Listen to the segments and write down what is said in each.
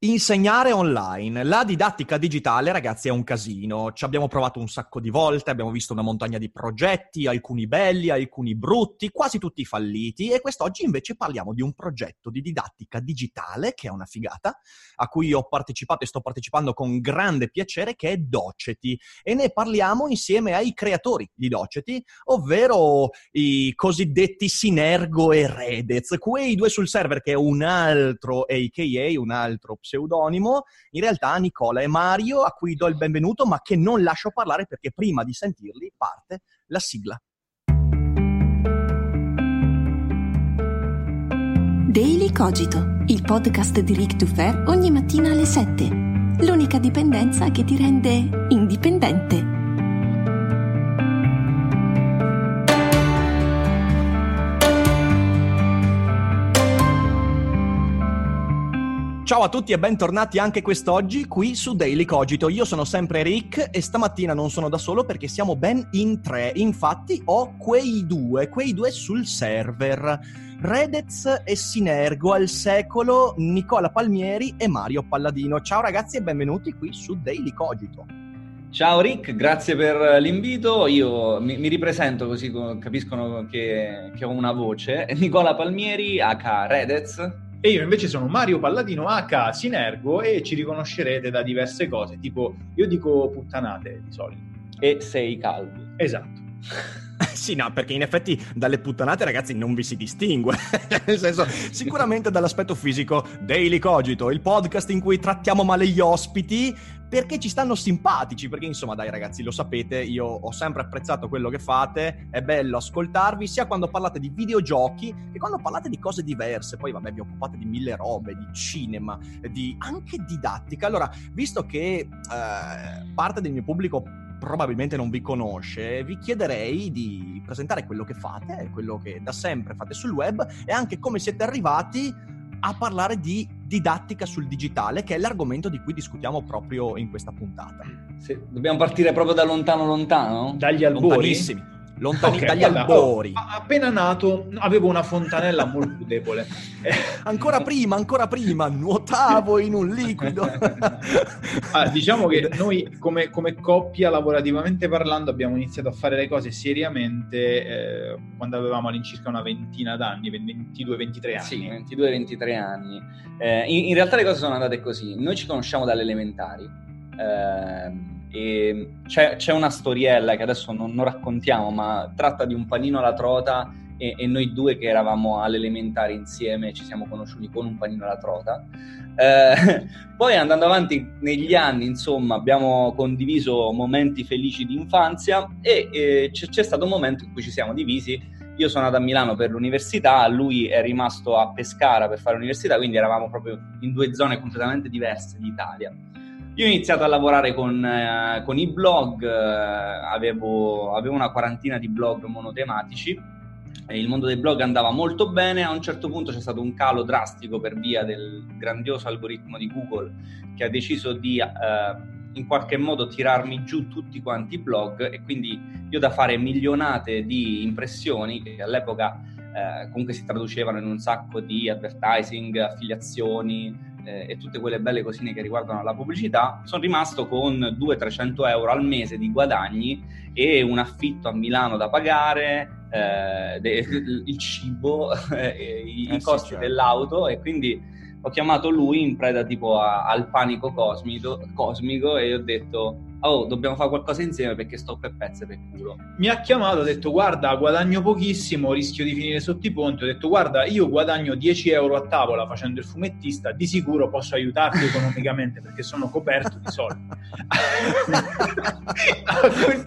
Insegnare online. La didattica digitale, ragazzi, è un casino. Ci abbiamo provato un sacco di volte, abbiamo visto una montagna di progetti, alcuni belli, alcuni brutti, quasi tutti falliti. E quest'oggi invece parliamo di un progetto di didattica digitale, che è una figata, a cui ho partecipato e sto partecipando con grande piacere, che è Doceti. E ne parliamo insieme ai creatori di Doceti, ovvero i cosiddetti Sinergo e Redez, quei due sul server che è un altro AKA, un altro pseudonimo, in realtà Nicola e Mario, a cui do il benvenuto, ma che non lascio parlare perché prima di sentirli parte la sigla. Daily Cogito, il podcast di Rick Dufer ogni mattina alle 7. L'unica dipendenza che ti rende indipendente. Ciao a tutti e bentornati anche quest'oggi qui su Daily Cogito. Io sono sempre Rick e stamattina non sono da solo perché siamo ben in tre. Infatti ho quei due, quei due sul server. Redez e Sinergo al secolo, Nicola Palmieri e Mario Palladino. Ciao ragazzi e benvenuti qui su Daily Cogito. Ciao Rick, grazie per l'invito. Io mi, mi ripresento così capiscono che, che, ho una voce. Nicola Palmieri, H. Redez. E io invece sono Mario Palladino H Sinergo e ci riconoscerete da diverse cose, tipo io dico puttanate di solito. E sei calvo. Esatto. Sì, no, perché in effetti dalle puttanate, ragazzi, non vi si distingue. Nel senso, sicuramente dall'aspetto fisico, Daily Cogito, il podcast in cui trattiamo male gli ospiti perché ci stanno simpatici. Perché, insomma, dai, ragazzi, lo sapete, io ho sempre apprezzato quello che fate. È bello ascoltarvi, sia quando parlate di videogiochi che quando parlate di cose diverse. Poi, vabbè, vi occupate di mille robe, di cinema, di anche didattica. Allora, visto che eh, parte del mio pubblico probabilmente non vi conosce, vi chiederei di presentare quello che fate, quello che da sempre fate sul web e anche come siete arrivati a parlare di didattica sul digitale, che è l'argomento di cui discutiamo proprio in questa puntata. Sì, dobbiamo partire proprio da lontano lontano? Dagli albori? Lontanissimi lontani okay, dagli vabbè, albori. Oh, appena nato avevo una fontanella molto debole. ancora prima, ancora prima, nuotavo in un liquido. ah, diciamo che noi come, come, coppia, lavorativamente parlando, abbiamo iniziato a fare le cose seriamente eh, quando avevamo all'incirca una ventina d'anni, 22-23 anni. Sì, 22-23 anni. Eh, in, in, realtà le cose sono andate così. Noi ci conosciamo dalle elementari. Eh, e c'è, c'è, una storiella che adesso non, non, raccontiamo, ma tratta di un panino alla trota e, e, noi due che eravamo all'elementare insieme ci siamo conosciuti con un panino alla trota. Eh, poi andando avanti negli anni, insomma, abbiamo condiviso momenti felici di infanzia e, e c'è, c'è stato un momento in cui ci siamo divisi io sono andato a Milano per l'università, lui è rimasto a Pescara per fare l'università, quindi eravamo proprio in due zone completamente diverse d'Italia. Io ho iniziato a lavorare con, eh, con i blog, eh, avevo, avevo, una quarantina di blog monotematici il mondo dei blog andava molto bene, a un certo punto c'è stato un calo drastico per via del grandioso algoritmo di Google che ha deciso di... Eh, in qualche modo tirarmi giù tutti quanti i blog e quindi io da fare milionate di impressioni che all'epoca eh, comunque si traducevano in un sacco di advertising, affiliazioni, eh, e tutte quelle belle cosine che riguardano la pubblicità, sono rimasto con 200-300 euro al mese di guadagni e un affitto a Milano da pagare, eh, de- il cibo, eh, i, eh, costi sì, certo. dell'auto e quindi ho chiamato lui in preda tipo a, al panico cosmico, cosmico e ho detto oh, dobbiamo fare qualcosa insieme perché sto per pezze per culo. Mi ha chiamato, ha detto guarda, guadagno pochissimo, rischio di finire sotto i ponti. Ho detto guarda, io guadagno 10 euro a tavola facendo il fumettista, di sicuro posso aiutarti economicamente perché sono coperto di soldi.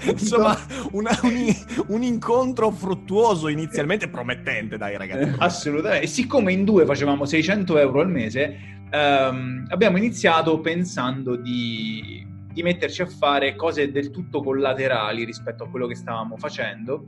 Insomma, una, un, un, incontro fruttuoso inizialmente promettente, dai ragazzi. Assolutamente. E siccome in due facevamo 600 euro al mese, ehm, abbiamo iniziato pensando di di metterci a fare cose del tutto collaterali rispetto a quello che stavamo facendo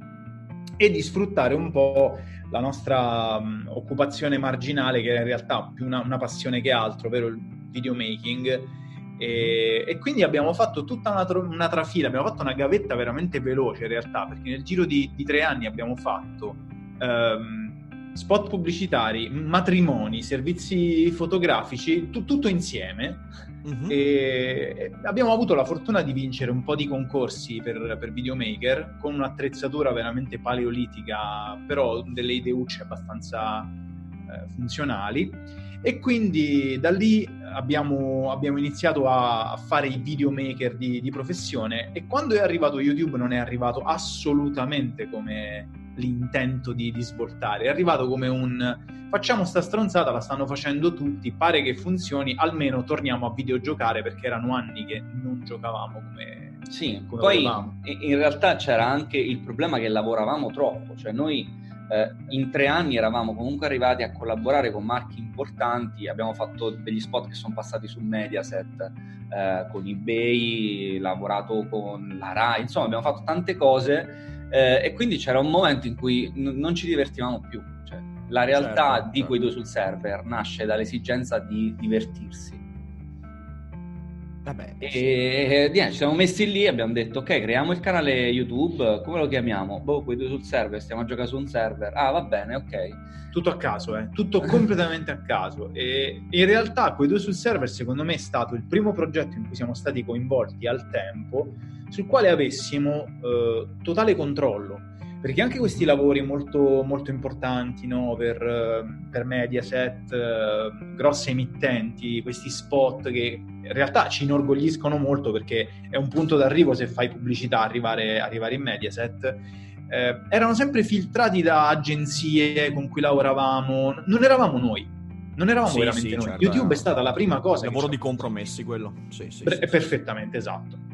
e di sfruttare un po' la nostra um, occupazione marginale, che è in realtà più una, una passione che altro, ovvero il videomaking. E, e quindi abbiamo fatto tutta una, una, trafila, abbiamo fatto una gavetta veramente veloce in realtà, perché nel giro di, di tre anni abbiamo fatto um, spot pubblicitari, matrimoni, servizi fotografici, t- tutto insieme Uh-huh. E abbiamo avuto la fortuna di vincere un po' di concorsi per, per videomaker con un'attrezzatura veramente paleolitica, però delle ideucce abbastanza eh, funzionali. E quindi da lì abbiamo, abbiamo iniziato a, a, fare i videomaker di, di professione e quando è arrivato YouTube non è arrivato assolutamente come l'intento di, di, svoltare. È arrivato come un facciamo sta stronzata, la stanno facendo tutti, pare che funzioni, almeno torniamo a videogiocare perché erano anni che non giocavamo come. Sì, come poi volevamo. in realtà c'era anche il problema che lavoravamo troppo, cioè noi. Eh, in tre anni eravamo comunque arrivati a collaborare con marchi importanti, abbiamo fatto degli spot che sono passati su Mediaset, eh, con eBay, lavorato con la RAI, insomma abbiamo fatto tante cose eh, e quindi c'era un momento in cui n- non ci divertivamo più. Cioè, la realtà certo, di certo. quei due sul server nasce dall'esigenza di divertirsi. Vabbè, e sì. niente, ci siamo messi lì e abbiamo detto ok, creiamo il canale YouTube, come lo chiamiamo? Boh, quei due sul server, stiamo a giocare su un server. Ah, va bene, ok. Tutto a caso, eh? Tutto completamente a caso. E in realtà quei due sul server secondo me è stato il primo progetto in cui siamo stati coinvolti al tempo sul quale avessimo eh, totale controllo. Perché anche questi lavori molto, molto importanti no? per, per, Mediaset, eh, grosse emittenti, questi spot che in realtà ci inorgogliscono molto perché è un punto d'arrivo se fai pubblicità arrivare, arrivare in Mediaset, eh, erano sempre filtrati da agenzie con cui lavoravamo, non eravamo noi, non eravamo sì, veramente sì, noi. Certo, YouTube è stata la prima cosa. Lavoro di compromessi quello. Sì, sì, Pre- sì, perfettamente, esatto.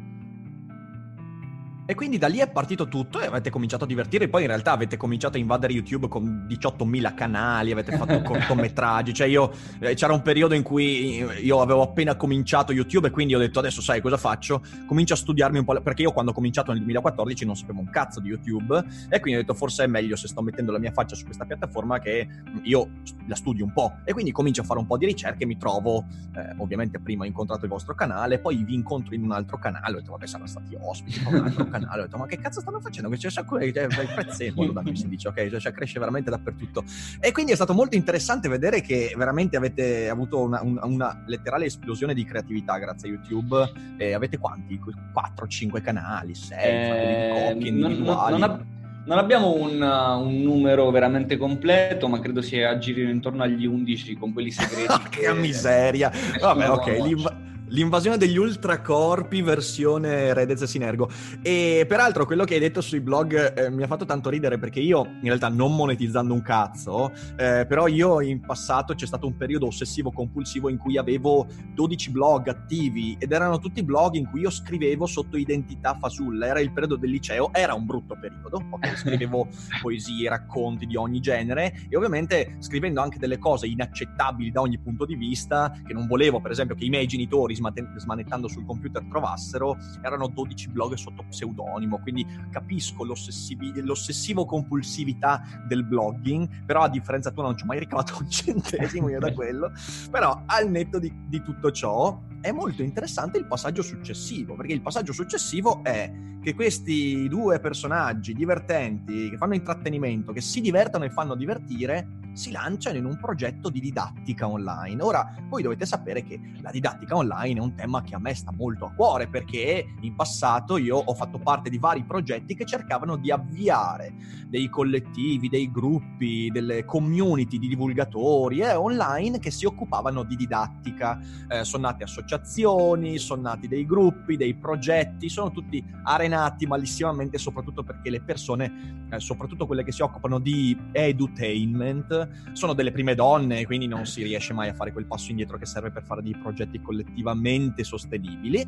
E quindi da lì è partito tutto e avete cominciato a divertirvi. Poi in realtà avete cominciato a invadere YouTube con 18.000 canali, avete fatto cortometraggi. Cioè io, eh, c'era un periodo in cui io avevo appena cominciato YouTube e quindi ho detto adesso sai cosa faccio? Comincio a studiarmi un po', perché io quando ho cominciato nel 2014 non sapevo un cazzo di YouTube e quindi ho detto forse è meglio se sto mettendo la mia faccia su questa piattaforma che io la studio un po'. E quindi comincio a fare un po' di ricerche e mi trovo, eh, ovviamente prima ho incontrato il vostro canale, poi vi incontro in un altro canale, ho detto vabbè saranno stati ospiti, un altro canale canale. Ho detto, ma che cazzo stanno facendo? C'è un sacco di prezzemolo da cui si dice, ok? Cioè, cresce veramente dappertutto. E quindi è stato molto interessante vedere che veramente avete avuto una, una, una letterale esplosione di creatività grazie a YouTube. E avete quanti? 4-5 canali, 6, eh, copie individuali. Non, non, ab- non abbiamo un, un, numero veramente completo, ma credo sia a girare intorno agli 11 con quelli segreti. che, che miseria! Vabbè, ok. L'inv- L'invasione degli ultracorpi versione Redez e Sinergo. E peraltro quello che hai detto sui blog eh, mi ha fatto tanto ridere perché io, in realtà non monetizzando un cazzo, eh, però io in passato c'è stato un periodo ossessivo compulsivo in cui avevo 12 blog attivi ed erano tutti blog in cui io scrivevo sotto identità fasulla. Era il periodo del liceo, era un brutto periodo, ok? Scrivevo poesie, racconti di ogni genere e ovviamente scrivendo anche delle cose inaccettabili da ogni punto di vista che non volevo, per esempio, che i miei genitori smanettando sul computer trovassero, erano 12 blog sotto pseudonimo, quindi capisco l'ossessivo compulsività del blogging, però a differenza tua non ci ho mai ricavato un centesimo io da quello, però al netto di, di tutto ciò è molto interessante il passaggio successivo, perché il passaggio successivo è che questi due personaggi divertenti, che fanno intrattenimento, che si divertono e fanno divertire, si lanciano in un progetto di didattica online. Ora, voi dovete sapere che la didattica online è un tema che a me sta molto a cuore, perché in passato io ho fatto parte di vari progetti che cercavano di avviare dei collettivi, dei gruppi, delle community di divulgatori eh, online che si occupavano di didattica. Eh, sono nate associazioni, sono nati dei gruppi, dei progetti, sono tutti arenati malissimamente, soprattutto perché le persone, eh, soprattutto quelle che si occupano di edutainment, sono delle prime donne, quindi non si riesce mai a fare quel passo indietro che serve per fare dei progetti collettivamente sostenibili.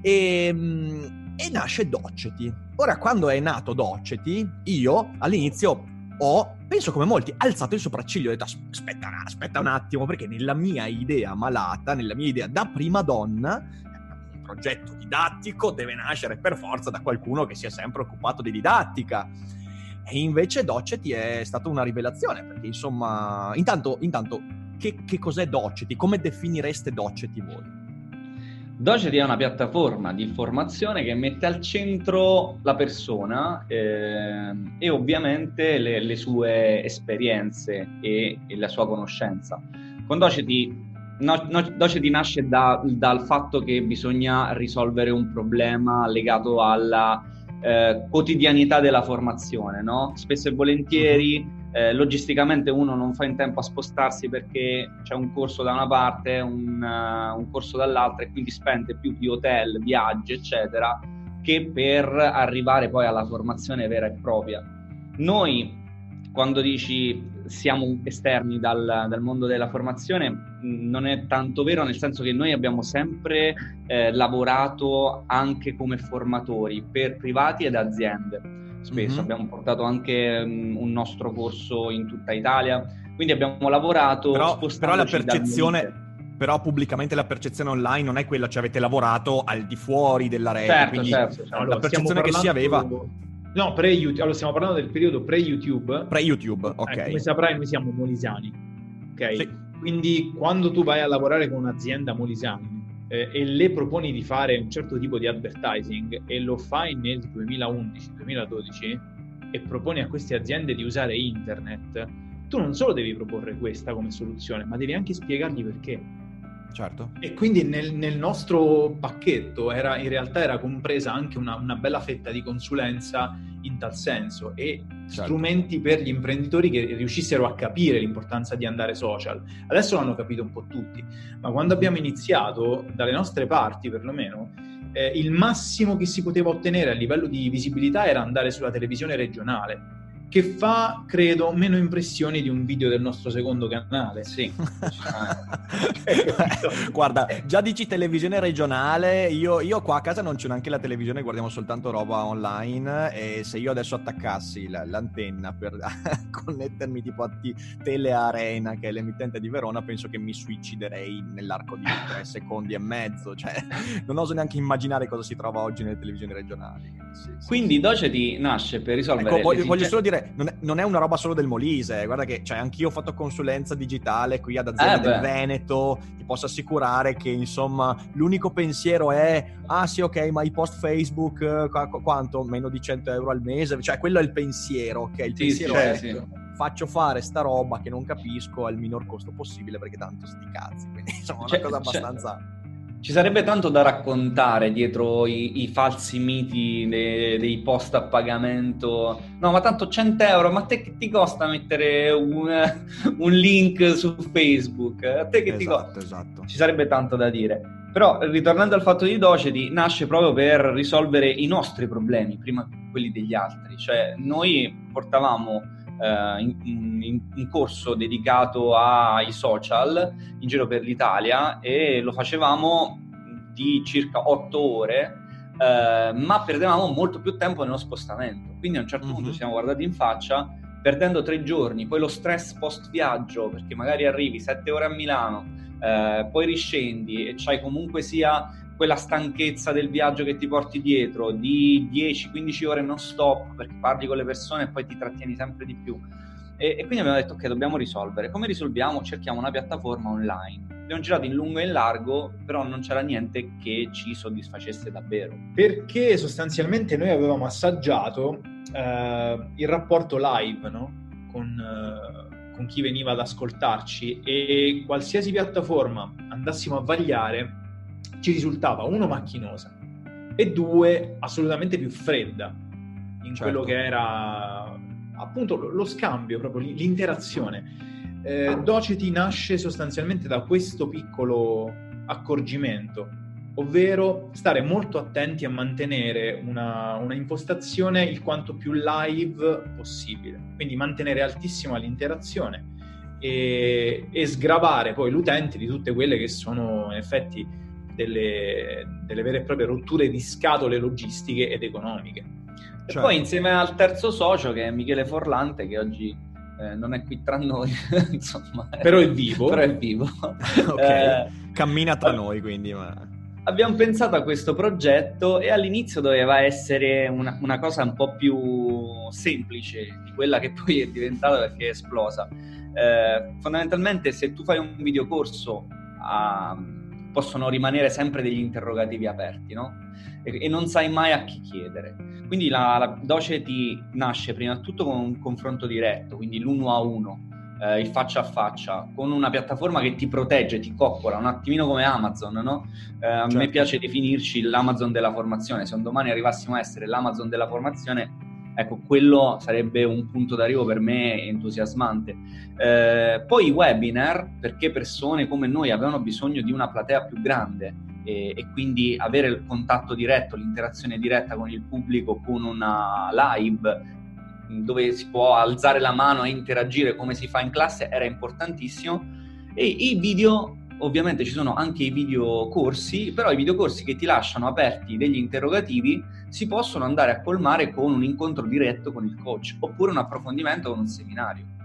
E, ehm, e nasce Doceti. Ora, quando è nato Doceti, io all'inizio ho, penso come molti, alzato il sopracciglio e ho detto aspetta, aspetta un attimo, perché nella mia idea malata, nella mia idea da prima donna, un progetto didattico deve nascere per forza da qualcuno che si è sempre occupato di didattica. E invece Doceti è stata una rivelazione, perché insomma, intanto, intanto che, che cos'è Doceti? Come definireste Doceti voi? Doceti è una piattaforma di formazione che mette al centro la persona eh, e ovviamente le, le sue esperienze e, e, la sua conoscenza. Con Doceti, no, no, Doceti nasce da, dal fatto che bisogna risolvere un problema legato alla eh, quotidianità della formazione, no? Spesso e volentieri eh, logisticamente uno non fa in tempo a spostarsi perché c'è un corso da una parte, un, uh, un corso dall'altra e quindi spende più di hotel, viaggi, eccetera, che per arrivare poi alla formazione vera e propria. Noi, quando dici siamo esterni dal, dal mondo della formazione, non è tanto vero, nel senso che noi abbiamo sempre eh, lavorato anche come formatori per privati ed aziende spesso, mm-hmm. abbiamo portato anche um, un nostro corso in tutta Italia, quindi abbiamo lavorato... Però, però la percezione... Però pubblicamente la percezione online non è quella, cioè avete lavorato al di fuori della rete, certo, quindi certo, certo. Allora, la percezione che si aveva... No, pre-YouTube, allora stiamo parlando del periodo pre-YouTube. Pre-YouTube, ok. Eh, come saprai noi siamo molisani, ok? Sì. Quindi quando tu vai a lavorare con un'azienda molisani, eh, e le proponi di fare un certo tipo di advertising e lo fai nel 2011-2012 e proponi a queste aziende di usare internet, tu non solo devi proporre questa come soluzione, ma devi anche spiegargli perché. Certo. E quindi nel, nel, nostro pacchetto era, in realtà era compresa anche una, una, bella fetta di consulenza in tal senso e certo. strumenti per gli imprenditori che riuscissero a capire l'importanza di andare social. Adesso l'hanno capito un po' tutti, ma quando abbiamo iniziato, dalle nostre parti perlomeno, eh, il massimo che si poteva ottenere a livello di visibilità era andare sulla televisione regionale che fa, credo, meno impressioni di un video del nostro secondo canale. Sì. Guarda, già dici televisione regionale, io, io, qua a casa non c'è neanche la televisione, guardiamo soltanto roba online e se io adesso attaccassi l'antenna per connettermi tipo a t- Telearena, che è l'emittente di Verona, penso che mi suiciderei nell'arco di tre secondi e mezzo. Cioè, non oso neanche immaginare cosa si trova oggi nelle televisioni regionali. Sì, sì, Quindi sì. Doceti nasce per risolvere... Ecco, voglio, voglio solo dire non è, non è, una roba solo del Molise, guarda che cioè, anch'io ho fatto consulenza digitale qui ad azienda eh del Veneto, ti posso assicurare che insomma l'unico pensiero è ah sì ok ma i post Facebook eh, qu- quanto? Meno di 100 euro al mese, cioè quello è il pensiero, ok? Il sì, pensiero sì, è sì. faccio fare sta roba che non capisco al minor costo possibile perché tanto sti cazzi, quindi insomma una cosa abbastanza... Ci sarebbe tanto da raccontare dietro i, i falsi miti dei, dei, post a pagamento. No, ma tanto 100 euro, ma a te che ti costa mettere un, un link su Facebook? A te che esatto, ti costa? Esatto. Ci sarebbe tanto da dire. Però, ritornando al fatto di Doceti, nasce proprio per risolvere i nostri problemi, prima quelli degli altri. Cioè, noi portavamo eh, in, in, un corso dedicato ai social in giro per l'Italia e lo facevamo di circa otto ore, eh, ma perdevamo molto più tempo nello spostamento. Quindi a un certo mm-hmm. punto ci siamo guardati in faccia, perdendo tre giorni, poi lo stress post viaggio, perché magari arrivi sette ore a Milano, eh, poi riscendi e c'hai comunque sia quella stanchezza del viaggio che ti porti dietro di 10-15 ore non stop perché parli con le persone e poi ti trattieni sempre di più. E, e, quindi abbiamo detto che dobbiamo risolvere. Come risolviamo? Cerchiamo una piattaforma online. Abbiamo girato in lungo e in largo, però non c'era niente che ci soddisfacesse davvero. Perché sostanzialmente noi avevamo assaggiato eh, il rapporto live no? con, eh, con chi veniva ad ascoltarci e qualsiasi piattaforma andassimo a vagliare ci risultava uno macchinosa e due assolutamente più fredda in certo. quello che era appunto lo scambio, proprio l'interazione. Eh, Doceti nasce sostanzialmente da questo piccolo accorgimento, ovvero stare molto attenti a mantenere una, una, impostazione il quanto più live possibile, quindi mantenere altissima l'interazione e, e sgravare poi l'utente di tutte quelle che sono in effetti delle, delle vere e proprie rotture di scatole logistiche ed economiche. Certo. E poi insieme al terzo socio che è Michele Forlante che oggi eh, non è qui tra noi, insomma. Però è vivo. Però è vivo. ok, eh, cammina tra noi quindi. Ma... Abbiamo pensato a questo progetto e all'inizio doveva essere una, una, cosa un po' più semplice di quella che poi è diventata perché è esplosa. Eh, fondamentalmente se tu fai un videocorso a possono rimanere sempre degli interrogativi aperti, no? E, e non sai mai a chi chiedere. Quindi la, la Doceti nasce prima di tutto con un confronto diretto, quindi l'uno a uno, eh, il faccia a faccia, con una piattaforma che ti protegge, ti coccora, un attimino come Amazon, no? Eh, a certo. me piace definirci l'Amazon della formazione. Se un domani arrivassimo a essere l'Amazon della formazione, Ecco, quello sarebbe un punto d'arrivo per me entusiasmante. Eh, poi i webinar, perché persone come noi avevano bisogno di una platea più grande e, e, quindi avere il contatto diretto, l'interazione diretta con il pubblico con una live dove si può alzare la mano e interagire come si fa in classe era importantissimo e i video ovviamente ci sono anche i videocorsi, però i videocorsi che ti lasciano aperti degli interrogativi si possono andare a colmare con un incontro diretto con il coach oppure un approfondimento con un seminario.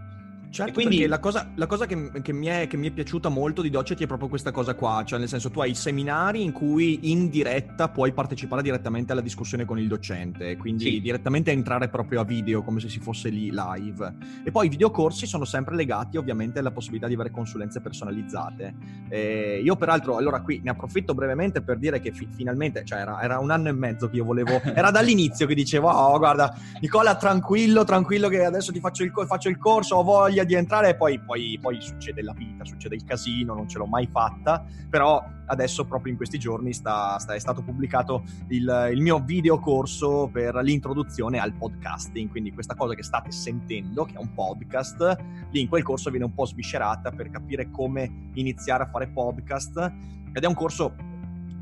Certo, quindi... la cosa, la cosa che, che, mi è, che, mi è, piaciuta molto di Docet è proprio questa cosa qua, cioè nel senso tu hai seminari in cui in diretta puoi partecipare direttamente alla discussione con il docente, quindi sì. direttamente entrare proprio a video come se si fosse lì live. E poi i videocorsi sono sempre legati ovviamente alla possibilità di avere consulenze personalizzate. Eh, io peraltro, allora qui ne approfitto brevemente per dire che fi- finalmente, cioè era, era, un anno e mezzo che io volevo, era dall'inizio che dicevo, oh guarda Nicola tranquillo, tranquillo che adesso ti faccio il, faccio il corso, ho voglia voglia di entrare e poi, poi, poi, succede la vita, succede il casino, non ce l'ho mai fatta, però adesso proprio in questi giorni sta, sta, è stato pubblicato il, il mio videocorso per l'introduzione al podcasting, quindi questa cosa che state sentendo, che è un podcast, lì in quel corso viene un po' sviscerata per capire come iniziare a fare podcast ed è un corso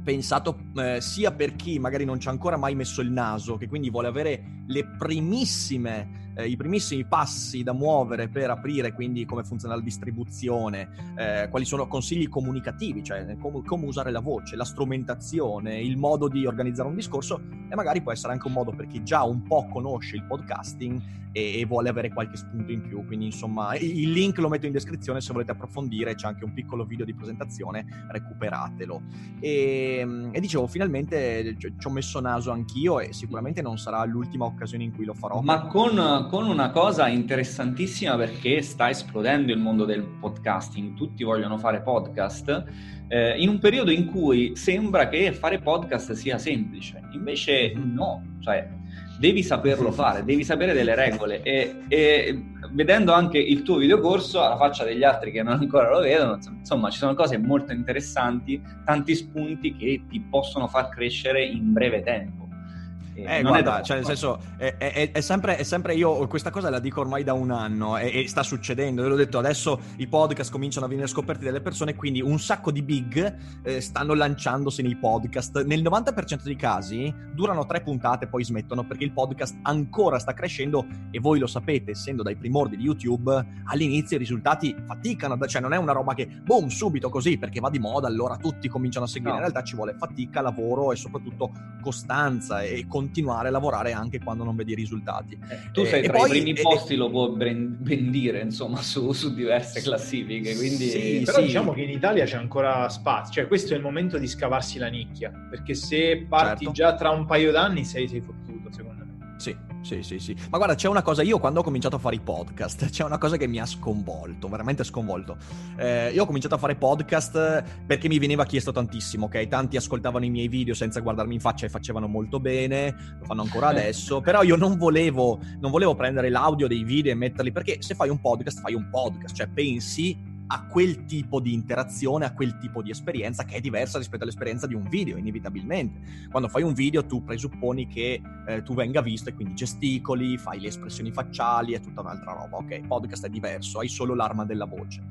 pensato eh, sia per chi magari non ci ha ancora mai messo il naso, che quindi vuole avere le primissime eh, i primissimi passi da muovere per aprire quindi come funziona la distribuzione, eh, quali sono consigli comunicativi, cioè com- come usare la voce, la strumentazione, il modo di organizzare un discorso e magari può essere anche un modo per chi già un po' conosce il podcasting e, e vuole avere qualche spunto in più. Quindi insomma il link lo metto in descrizione se volete approfondire, c'è anche un piccolo video di presentazione, recuperatelo. E, e dicevo, finalmente ci ho messo naso anch'io e sicuramente non sarà l'ultima occasione in cui lo farò. Ma con con una cosa interessantissima perché sta esplodendo il mondo del podcasting, tutti vogliono fare podcast, eh, in un periodo in cui sembra che fare podcast sia semplice, invece no, cioè devi saperlo fare, devi sapere delle regole e, e, vedendo anche il tuo videocorso alla faccia degli altri che non ancora lo vedono, insomma ci sono cose molto interessanti, tanti spunti che ti possono far crescere in breve tempo. Eh, guarda, cioè, nel senso, è, è, è, sempre, è, sempre, io questa cosa la dico ormai da un anno e, e, sta succedendo. Ve l'ho detto, adesso i podcast cominciano a venire scoperti dalle persone, quindi un sacco di big eh, stanno lanciandosi nei podcast. Nel 90% dei casi durano tre puntate, poi smettono perché il podcast ancora sta crescendo e voi lo sapete, essendo dai primordi di YouTube, all'inizio i risultati faticano, cioè non è una roba che boom, subito così perché va di moda, allora tutti cominciano a seguire. No. In realtà ci vuole fatica, lavoro e soprattutto costanza e con continuare a lavorare anche quando non vedi i risultati. Eh, tu sei eh, tra poi, i primi eh, posti, lo può ben, ben dire, insomma, su, su, diverse classifiche. Quindi... Sì, Però sì. diciamo che in Italia c'è ancora spazio, cioè questo è il momento di scavarsi la nicchia, perché se parti certo. già tra un paio d'anni sei, sei me. Sì, sì, sì. Ma guarda, c'è una cosa, io quando ho cominciato a fare i podcast, c'è una cosa che mi ha sconvolto, veramente sconvolto. Eh, io ho cominciato a fare podcast perché mi veniva chiesto tantissimo, ok? Tanti ascoltavano i miei video senza guardarmi in faccia e facevano molto bene, lo fanno ancora adesso, però io non volevo, non volevo prendere l'audio dei video e metterli, perché se fai un podcast, fai un podcast, cioè pensi a quel tipo di interazione, a quel tipo di esperienza che è diversa rispetto all'esperienza di un video, inevitabilmente. Quando fai un video tu presupponi che eh, tu venga visto e quindi gesticoli, fai le espressioni facciali, è tutta un'altra roba, ok? Podcast è diverso, hai solo l'arma della voce.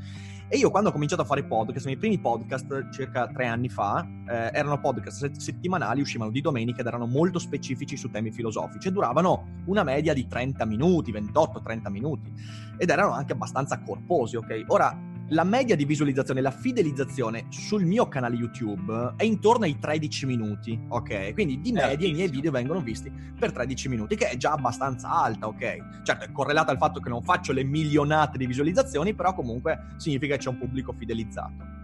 E io quando ho cominciato a fare podcast, i miei primi podcast circa tre anni fa, eh, erano podcast settimanali, uscivano di domenica ed erano molto specifici su temi filosofici e duravano una media di 30 minuti, 28-30 minuti ed erano anche abbastanza corposi, ok? Ora, la media di visualizzazione, la fidelizzazione sul mio canale YouTube è intorno ai 13 minuti, ok? Quindi di media i miei video vengono visti per 13 minuti, che è già abbastanza alta, ok? Certo, è correlata al fatto che non faccio le milionate di visualizzazioni, però comunque significa che c'è un pubblico fidelizzato.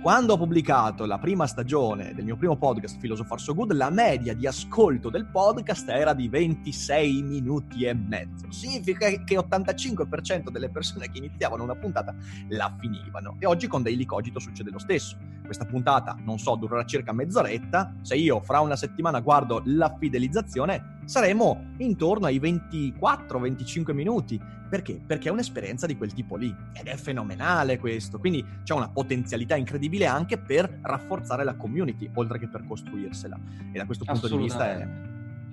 Quando ho pubblicato la prima stagione del mio primo podcast Philosopher So Good, la media di ascolto del podcast era di 26 minuti e mezzo. Significa che 85% delle persone che iniziavano una puntata la finivano. E oggi con Daily Cogito succede lo stesso. Questa puntata, non so, durerà circa mezz'oretta. Se io fra una settimana guardo la fidelizzazione, saremo intorno ai 24-25 minuti. Perché? Perché è un'esperienza di quel tipo lì. Ed è fenomenale questo. Quindi c'è una potenzialità incredibile anche per rafforzare la community, oltre che per costruirsela. E da questo punto di vista è,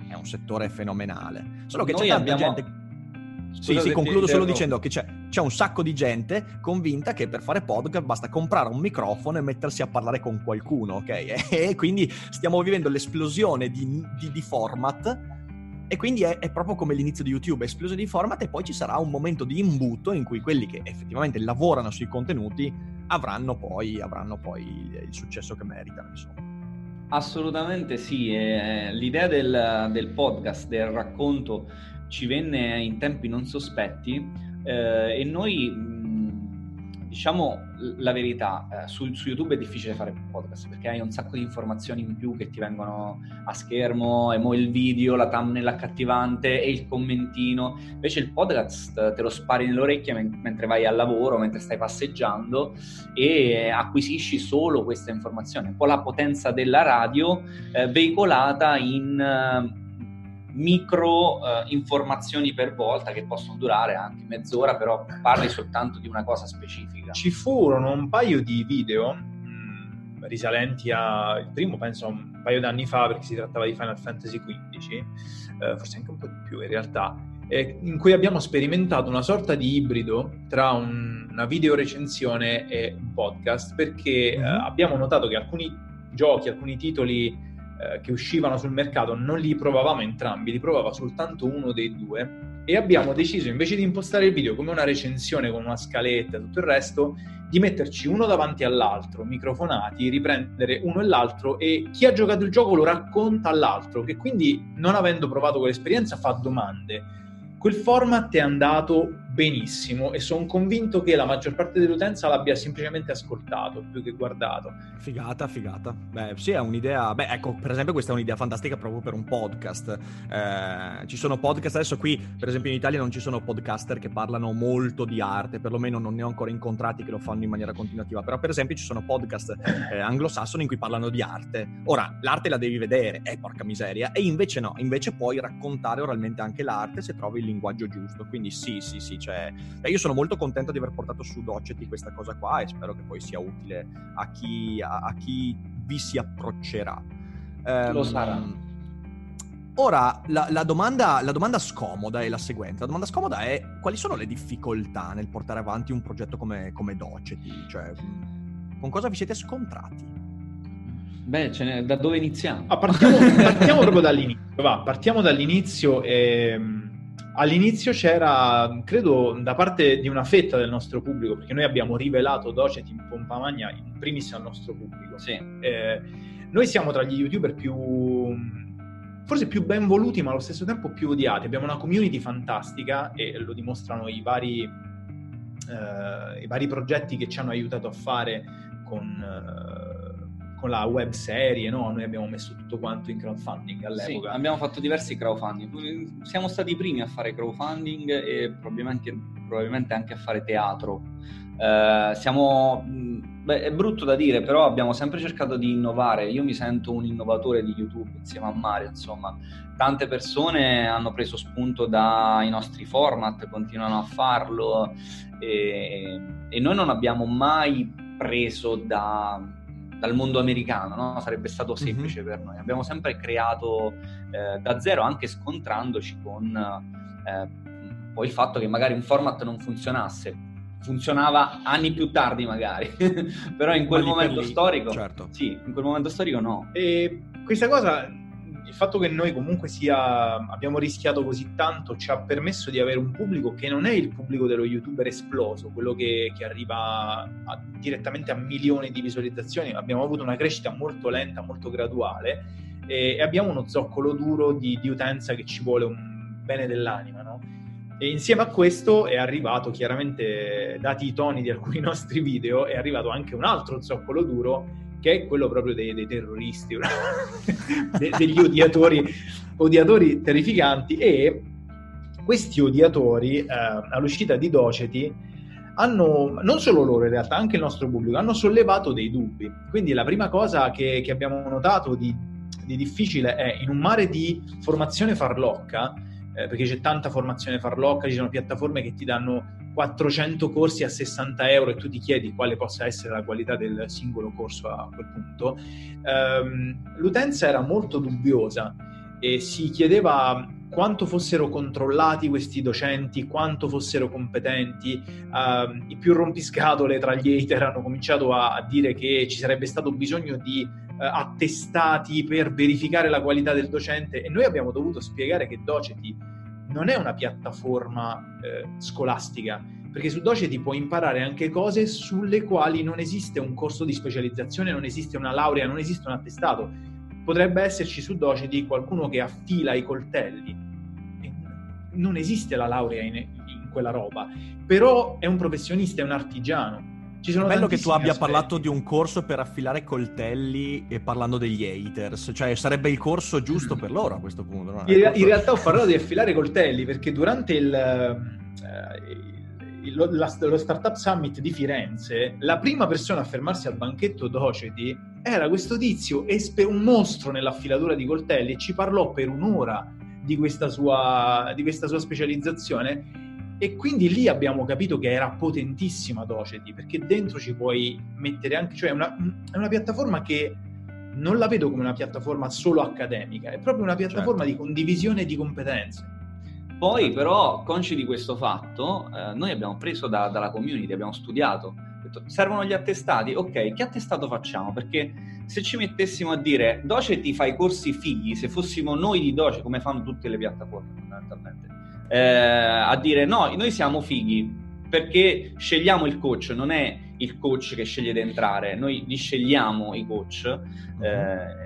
è un settore fenomenale. Solo che Noi c'è tanta abbiamo... gente sì, sì, concludo solo dicendo che c'è, c'è, un sacco di gente convinta che per fare podcast basta comprare un microfono e mettersi a parlare con qualcuno, ok? E quindi stiamo vivendo l'esplosione di, di, di format e quindi è, è, proprio come l'inizio di YouTube, esplosione di format e poi ci sarà un momento di imbuto in cui quelli che effettivamente lavorano sui contenuti avranno poi, avranno poi il, il successo che meritano, insomma. Assolutamente sì, l'idea del, del podcast, del racconto ci venne in tempi non sospetti eh, e noi diciamo la verità, eh, su, su, YouTube è difficile fare podcast perché hai un sacco di informazioni in più che ti vengono a schermo, e mo il video, la thumbnail accattivante e il commentino. Invece il podcast te lo spari nell'orecchia men- mentre vai al lavoro, mentre stai passeggiando e acquisisci solo questa informazione. Un po' la potenza della radio eh, veicolata in micro uh, informazioni per volta che possono durare anche mezz'ora, però parli soltanto di una cosa specifica. Ci furono un paio di video mh, mm, risalenti a il primo penso un paio d'anni fa perché si trattava di Final Fantasy XV, eh, forse anche un po' di più in realtà, eh, in cui abbiamo sperimentato una sorta di ibrido tra un, una video recensione e un podcast perché mm-hmm. eh, abbiamo notato che alcuni giochi, alcuni titoli eh, che uscivano sul mercato non li provavamo entrambi, li provava soltanto uno dei due e abbiamo deciso invece di impostare il video come una recensione con una scaletta e tutto il resto di metterci uno davanti all'altro, microfonati, riprendere uno e l'altro e chi ha giocato il gioco lo racconta all'altro che quindi non avendo provato quell'esperienza fa domande. Quel format è andato benissimo e sono convinto che la maggior parte dell'utenza l'abbia semplicemente ascoltato più che guardato. Figata, figata. Beh, sì, è un'idea. Beh, ecco, per esempio, questa è un'idea fantastica proprio per un podcast. Eh, ci sono podcast adesso qui, per esempio, in Italia non ci sono podcaster che parlano molto di arte, perlomeno non ne ho ancora incontrati che lo fanno in maniera continuativa. Però, per esempio, ci sono podcast eh, anglosassoni in cui parlano di arte. Ora, l'arte la devi vedere, eh, porca miseria, e invece no, invece puoi raccontare oralmente anche l'arte se trovi il linguaggio giusto. Quindi, sì, sì, sì cioè, io sono molto contento di aver portato su Doceti questa cosa qua e spero che poi sia utile a chi, a, a chi vi si approccerà. Um, Lo sarà. Ora, la, la, domanda, la, domanda, scomoda è la seguente. La domanda scomoda è quali sono le difficoltà nel portare avanti un progetto come, come Doceti? Cioè, con cosa vi siete scontrati? Beh, da dove iniziamo? Ah, partiamo, partiamo proprio dall'inizio, va, partiamo dall'inizio e all'inizio c'era, credo, da parte di una fetta del nostro pubblico, perché noi abbiamo rivelato Docet in pompa magna in primis al nostro pubblico. Sì. Eh, noi siamo tra gli youtuber più, forse più ben voluti, ma allo stesso tempo più odiati. Abbiamo una community fantastica e lo dimostrano i vari, eh, i vari progetti che ci hanno aiutato a fare con... Eh, con la web serie, no? Noi abbiamo messo tutto quanto in crowdfunding all'epoca. Sì, abbiamo fatto diversi crowdfunding. Siamo stati i primi a fare crowdfunding e probabilmente, probabilmente anche a fare teatro. Uh, siamo Beh, è brutto da dire, però abbiamo sempre cercato di innovare. Io mi sento un innovatore di YouTube insieme a Mario, insomma. Tante persone hanno preso spunto dai nostri format, continuano a farlo e, e noi non abbiamo mai preso da, dal mondo americano, no? sarebbe stato mhm. semplice mm-hmm. per noi. Abbiamo sempre creato eh, da zero, anche scontrandoci con eh, poi il fatto che magari un format non funzionasse funzionava anni più tardi magari, però in quel momento lì, storico, certo. sì, in quel momento storico no. E questa cosa, il fatto che noi comunque sia, abbiamo rischiato così tanto ci ha permesso di avere un pubblico che non è il pubblico dello youtuber esploso, quello che, che arriva a, direttamente a milioni di visualizzazioni, abbiamo avuto una crescita molto lenta, molto graduale e, e abbiamo uno zoccolo duro di, di utenza che ci vuole un bene dell'anima, no? E insieme a questo è arrivato, chiaramente, dati i toni di alcuni nostri video, è arrivato anche un altro zoccolo duro, che è quello proprio dei, dei terroristi, de, degli odiatori, odiatori terrificanti. E questi odiatori, eh, all'uscita di Doceti, hanno, non solo loro in realtà, anche il nostro pubblico, hanno sollevato dei dubbi. Quindi la prima cosa che, che abbiamo notato di, di difficile è in un mare di formazione farlocca, eh, perché c'è tanta formazione farlocca, ci sono piattaforme che ti danno 400 corsi a 60 euro e tu ti chiedi quale possa essere la qualità del singolo corso a quel punto. Um, l'utenza era molto dubbiosa e si chiedeva quanto fossero controllati questi docenti, quanto fossero competenti. Uh, I più rompiscatole tra gli hater hanno cominciato a, a dire che ci sarebbe stato bisogno di attestati per verificare la qualità del docente e noi abbiamo dovuto spiegare che Doceti non è una piattaforma eh, scolastica, perché su Doceti puoi imparare anche cose sulle quali non esiste un corso di specializzazione, non esiste una laurea, non esiste un attestato. Potrebbe esserci su Doceti qualcuno che affila i coltelli. Non esiste la laurea in, in quella roba, però è un professionista, è un artigiano ci sono bello che tu abbia aspetti. parlato di un corso per affilare coltelli e parlando degli haters, cioè sarebbe il corso giusto per loro a questo punto. No? In, corso... in, realtà ho parlato di affilare coltelli perché durante il, eh, il, la, lo Startup Summit di Firenze, la prima persona a fermarsi al banchetto Doceti era questo tizio, espe- un mostro nell'affilatura di coltelli e ci parlò per un'ora di questa sua, di questa sua specializzazione e quindi lì abbiamo capito che era potentissima Doceti, perché dentro ci puoi mettere anche, cioè una, è una piattaforma che non la vedo come una piattaforma solo accademica, è proprio una piattaforma certo. di condivisione di competenze. Poi però, consci di questo fatto, eh, noi abbiamo preso da, dalla community, abbiamo studiato, detto, servono gli attestati, ok, che attestato facciamo? Perché se ci mettessimo a dire Doceti fa i corsi fighi, se fossimo noi di Doce, come fanno tutte le piattaforme fondamentalmente, eh, a dire no, noi siamo fighi perché scegliamo il coach, non è il coach che sceglie di entrare, noi li scegliamo i coach. Mhm. Eh,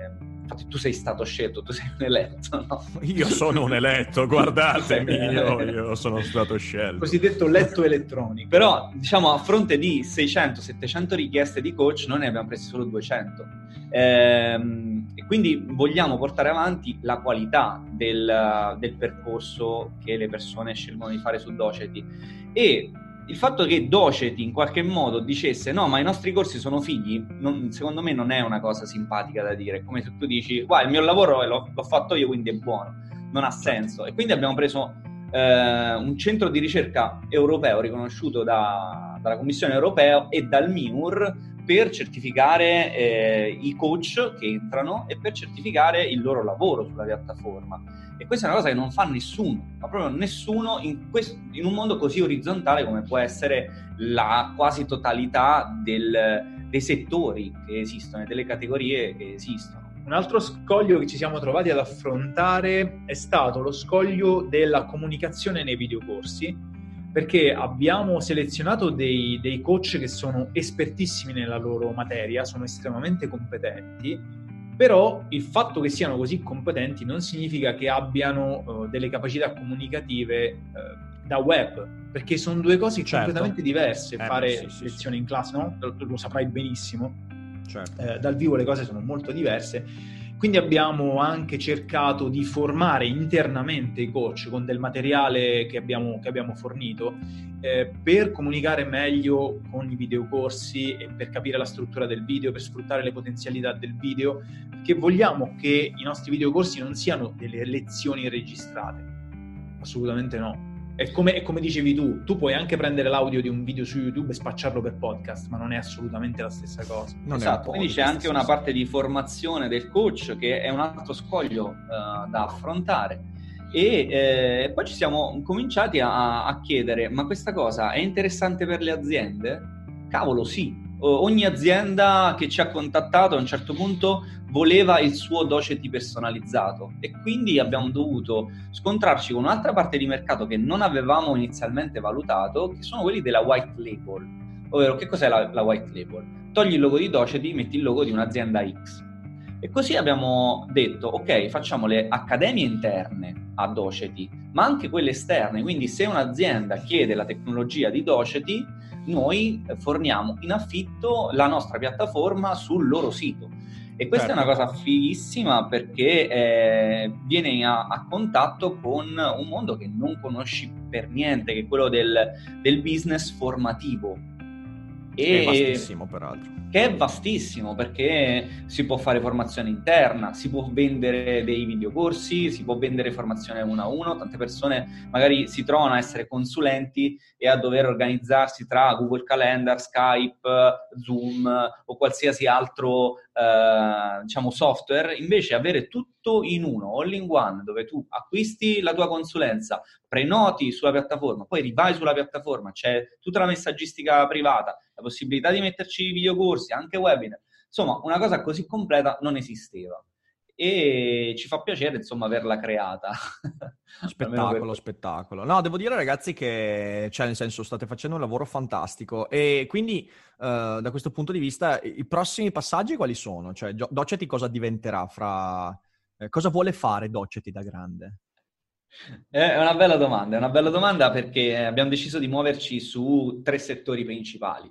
infatti tu sei stato scelto, tu sei un eletto, no? Io sono un eletto, guardatemi, io, io sono stato scelto. Cosiddetto letto elettronico. Però, diciamo, a fronte di 600-700 richieste di coach, noi ne abbiamo presi solo 200. Ehm, e quindi vogliamo portare avanti la qualità del, del percorso che le persone scelgono di fare su Doceti. E il fatto che Doceti in qualche modo dicesse no, ma i nostri corsi sono figli, non, secondo me non è una cosa simpatica da dire. Come se tu dici, guarda, il mio lavoro l'ho, l'ho fatto io, quindi è buono. Non ha senso. E quindi abbiamo preso eh, un centro di ricerca europeo riconosciuto da, dalla Commissione europea e dal MIUR per certificare eh, i coach che entrano e per certificare il loro lavoro sulla piattaforma. E questa è una cosa che non fa nessuno, ma proprio nessuno in, questo, in un mondo così orizzontale come può essere la quasi totalità del, dei settori che esistono e delle categorie che esistono. Un altro scoglio che ci siamo trovati ad affrontare è stato lo scoglio della comunicazione nei videocorsi perché abbiamo selezionato dei, dei, coach che sono espertissimi nella loro materia, sono estremamente competenti, però il fatto che siano così competenti non significa che abbiano uh, delle capacità comunicative uh, da web, perché sono due cose certo. completamente diverse, eh, fare sì, sì, lezioni sì. in classe, no? lo, lo saprai benissimo, certo. eh, dal vivo le cose sono molto diverse quindi abbiamo anche cercato di formare internamente i coach con del materiale che abbiamo, che abbiamo fornito eh, per comunicare meglio con i videocorsi e per capire la struttura del video, per sfruttare le potenzialità del video, perché vogliamo che i nostri videocorsi non siano delle lezioni registrate. Assolutamente no è come, è come, dicevi tu, tu puoi anche prendere l'audio di un video su YouTube e spacciarlo per podcast, ma non è assolutamente la stessa cosa. Non esatto, quindi c'è anche una parte di formazione del coach che è un altro scoglio uh, da affrontare. E eh, poi ci siamo cominciati a, a chiedere, ma questa cosa è interessante per le aziende? Cavolo sì, ogni azienda che ci ha contattato a un certo punto voleva il suo doceti personalizzato e quindi abbiamo dovuto scontrarci con un'altra parte di mercato che non avevamo inizialmente valutato, che sono quelli della white label. Ovvero, che cos'è la, la white label? Togli il logo di doceti, metti il logo di un'azienda X. E così abbiamo detto, ok, facciamo le accademie interne a Doceti, ma anche quelle esterne. Quindi se un'azienda chiede la tecnologia di Doceti, noi forniamo in affitto la nostra piattaforma sul loro sito. E questa certo. è una cosa fighissima perché eh, viene a, a, contatto con un mondo che non conosci per niente, che è quello del, del business formativo. E, è vastissimo, peraltro. che è vastissimo perché si può fare formazione interna, si può vendere dei videocorsi, si può vendere formazione uno a uno, tante persone magari si trovano a essere consulenti e a dover organizzarsi tra Google Calendar, Skype, Zoom o qualsiasi altro eh, diciamo software, invece avere tutto in uno, all in one, dove tu acquisti la tua consulenza, prenoti sulla piattaforma, poi rivai sulla piattaforma, c'è tutta la messaggistica privata, la possibilità di metterci videocorsi, anche webinar. Insomma, una cosa così completa non esisteva e ci fa piacere insomma averla creata. Spettacolo, spettacolo. No, devo dire ragazzi che, cioè nel senso, state facendo un lavoro fantastico e quindi uh, da questo punto di vista i prossimi passaggi quali sono? Cioè Doceti cosa diventerà fra... Eh, cosa vuole fare Doceti da grande? È una bella domanda, è una bella domanda perché abbiamo deciso di muoverci su tre settori principali.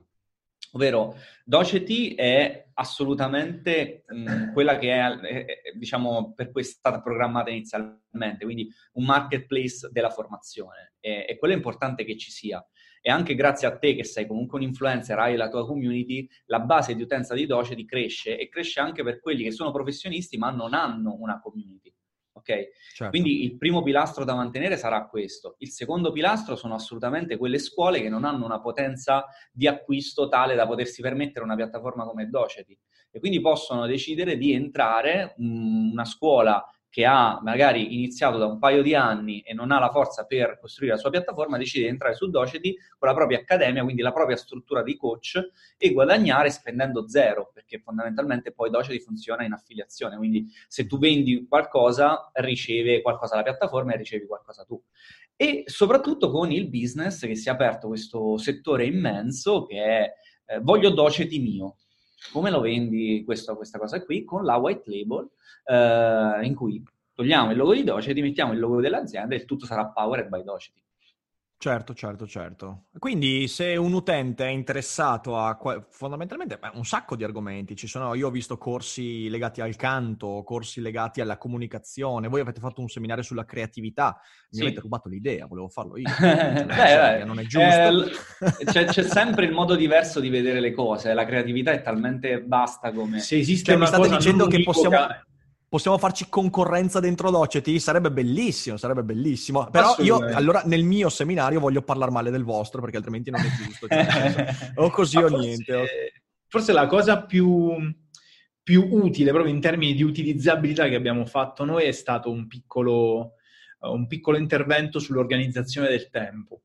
Ovvero, Doceti è assolutamente mh, quella che è, diciamo, per cui è stata programmata inizialmente, quindi un marketplace della formazione. E, e quello è importante che ci sia. E anche grazie a te, che sei comunque un influencer, hai la tua community, la base di utenza di Doceti cresce e cresce anche per quelli che sono professionisti ma non hanno una community ok? Certo. Quindi il primo pilastro da mantenere sarà questo. Il secondo pilastro sono assolutamente quelle scuole che non hanno una potenza di acquisto tale da potersi permettere una piattaforma come Doceti e quindi possono decidere di entrare mh, una scuola che ha magari iniziato da un paio di anni e non ha la forza per costruire la sua piattaforma, decide di entrare su Doceti con la propria accademia, quindi la propria struttura di coach e guadagnare spendendo zero, perché fondamentalmente poi Doceti funziona in affiliazione, quindi se tu vendi qualcosa riceve qualcosa la piattaforma e ricevi qualcosa tu. E soprattutto con il business che si è aperto questo settore immenso che è eh, voglio Doceti mio. Come lo vendi questo, questa cosa qui? Con la white label eh, in cui togliamo il logo di Doceti, mettiamo il logo dell'azienda e tutto sarà powered by Doceti. Certo, certo, certo. Quindi se un utente è interessato a fondamentalmente beh, un sacco di argomenti, ci sono, io ho visto corsi legati al canto, corsi legati alla comunicazione, voi avete fatto un seminario sulla creatività, mi sì. avete rubato l'idea, volevo farlo io. beh, beh, non è giusto. Eh, c'è, c'è, sempre il modo diverso di vedere le cose, la creatività è talmente vasta come... Se esiste cioè, mi state dicendo che possiamo possiamo farci concorrenza dentro Doceti? Sarebbe bellissimo, sarebbe bellissimo. Però io, allora, nel mio seminario voglio parlare male del vostro, perché altrimenti non è giusto. Cioè, o così o forse, niente. Forse la cosa più, più, utile, proprio in termini di utilizzabilità che abbiamo fatto noi, è stato un piccolo, un piccolo intervento sull'organizzazione del tempo.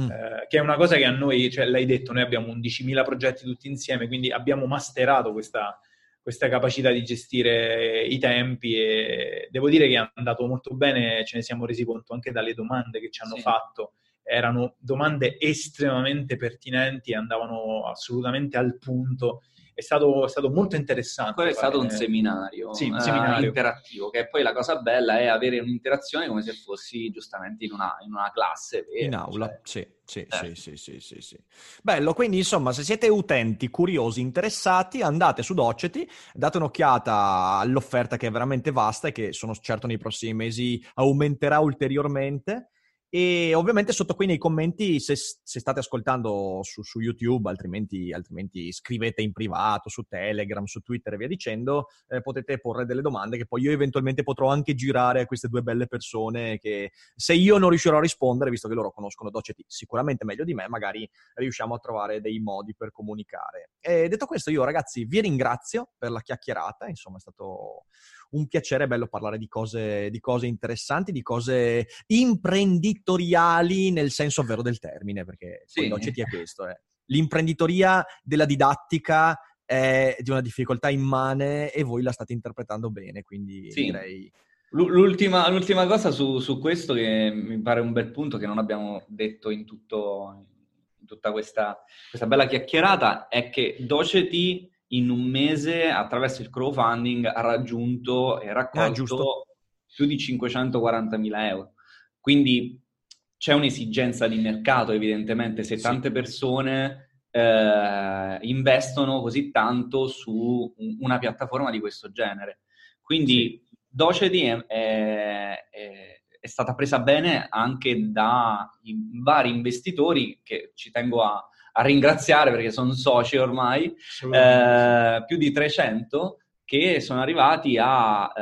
Mm. Eh, che è una cosa che a noi, cioè l'hai detto, noi abbiamo 11.000 progetti tutti insieme, quindi abbiamo masterato questa, questa capacità di gestire i tempi e devo dire che è andato molto bene, ce ne siamo resi conto anche dalle domande che ci hanno sì. fatto, erano domande estremamente pertinenti e andavano assolutamente al punto è stato, è stato molto interessante. Quello è stato un seminario, sì, un seminario. Uh, interattivo, che poi la cosa bella è avere un'interazione come se fossi giustamente in una, in una classe vera. In aula, cioè, sì. Sì, Eh. sì, sì, sì, sì, sì. Bello, quindi insomma, se siete utenti, curiosi, interessati, andate su Doceti, date un'occhiata all'offerta che è veramente vasta e che sono certo nei prossimi mesi aumenterà ulteriormente. E ovviamente sotto qui nei commenti, se, se state ascoltando su, su YouTube, altrimenti, altrimenti scrivete in privato, su Telegram, su Twitter e via dicendo, eh, potete porre delle domande che poi io eventualmente potrò anche girare a queste due belle persone che se io non riuscirò a rispondere, visto che loro conoscono Doceti sicuramente meglio di me, magari riusciamo a trovare dei modi per comunicare. E detto questo, io ragazzi vi ringrazio per la chiacchierata, insomma è stato un piacere, è bello parlare di cose, di cose interessanti, di cose imprenditoriali nel senso vero del termine, perché Sì. Doceti è questo. eh. L'imprenditoria della didattica è di una difficoltà immane e voi la state interpretando bene, quindi Sì. direi... L'u- L'ultima, l'ultima cosa su, su questo che mi pare un bel punto che non abbiamo detto in, tutto, in tutta questa, questa bella chiacchierata è che Doceti in un mese attraverso il crowdfunding ha raggiunto e Ah, raccolto più di 540.000 euro. Quindi c'è un'esigenza di mercato evidentemente se Sì. tante persone eh, investono così tanto su un- una piattaforma di questo genere. Quindi Doceti è, è- è- è stata presa bene anche da vari investitori che ci tengo a, a ringraziare perché sono soci ormai, eh, più di 300 che sono arrivati a, eh,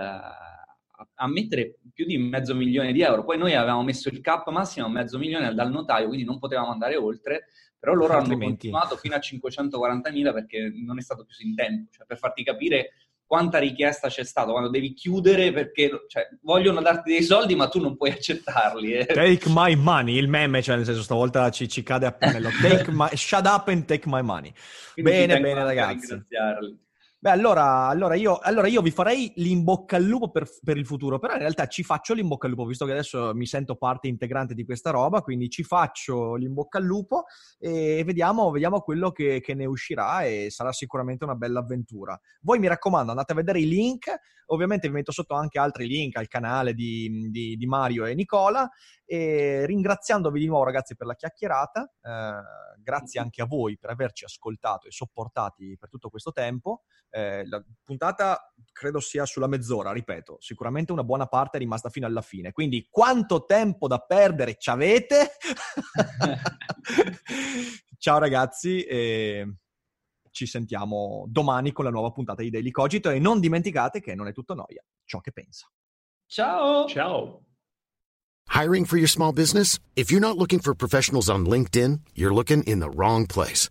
a- mettere più di mezzo milione di euro. Poi noi avevamo messo il cap massimo a mezzo milione dal notaio, quindi non potevamo andare oltre, però loro Altrimenti- hanno continuato fino a 540.000 perché non è stato chiuso in tempo, cioè per farti capire quanta richiesta c'è stata quando devi chiudere perché cioè, vogliono darti dei soldi ma tu non puoi accettarli. eh. Take my money, il meme, cioè nel senso stavolta ci, ci cade a pennello. Take my, shut up and take my money. Quindi Bene, bene, ragazzi. ringraziarli. Beh, allora, allora, io, allora io vi farei l'imbocca al lupo per, per il futuro, però in realtà ci faccio l'imbocca al lupo, visto che adesso mi sento parte integrante di questa roba, quindi ci faccio l'imbocca al lupo e vediamo, vediamo quello che, che ne uscirà e sarà sicuramente una bella avventura. Voi mi raccomando, andate a vedere i link, ovviamente vi metto sotto anche altri link al canale di, di- di Mario e Nicola e ringraziandovi di nuovo ragazzi per la chiacchierata, eh, grazie anche a voi per averci ascoltato e sopportati per tutto questo tempo. Eh, la puntata credo sia sulla mezz'ora, ripeto, sicuramente una buona parte è rimasta fino alla fine. Quindi quanto tempo da perdere ci avete? Ciao ragazzi e ci sentiamo domani con la nuova puntata di Daily Cogito e non dimenticate che non è tutto noia, ciò che pensa. Ciao! Ciao. Hiring for your small business? If you're not looking for professionals on LinkedIn, you're looking in the wrong place.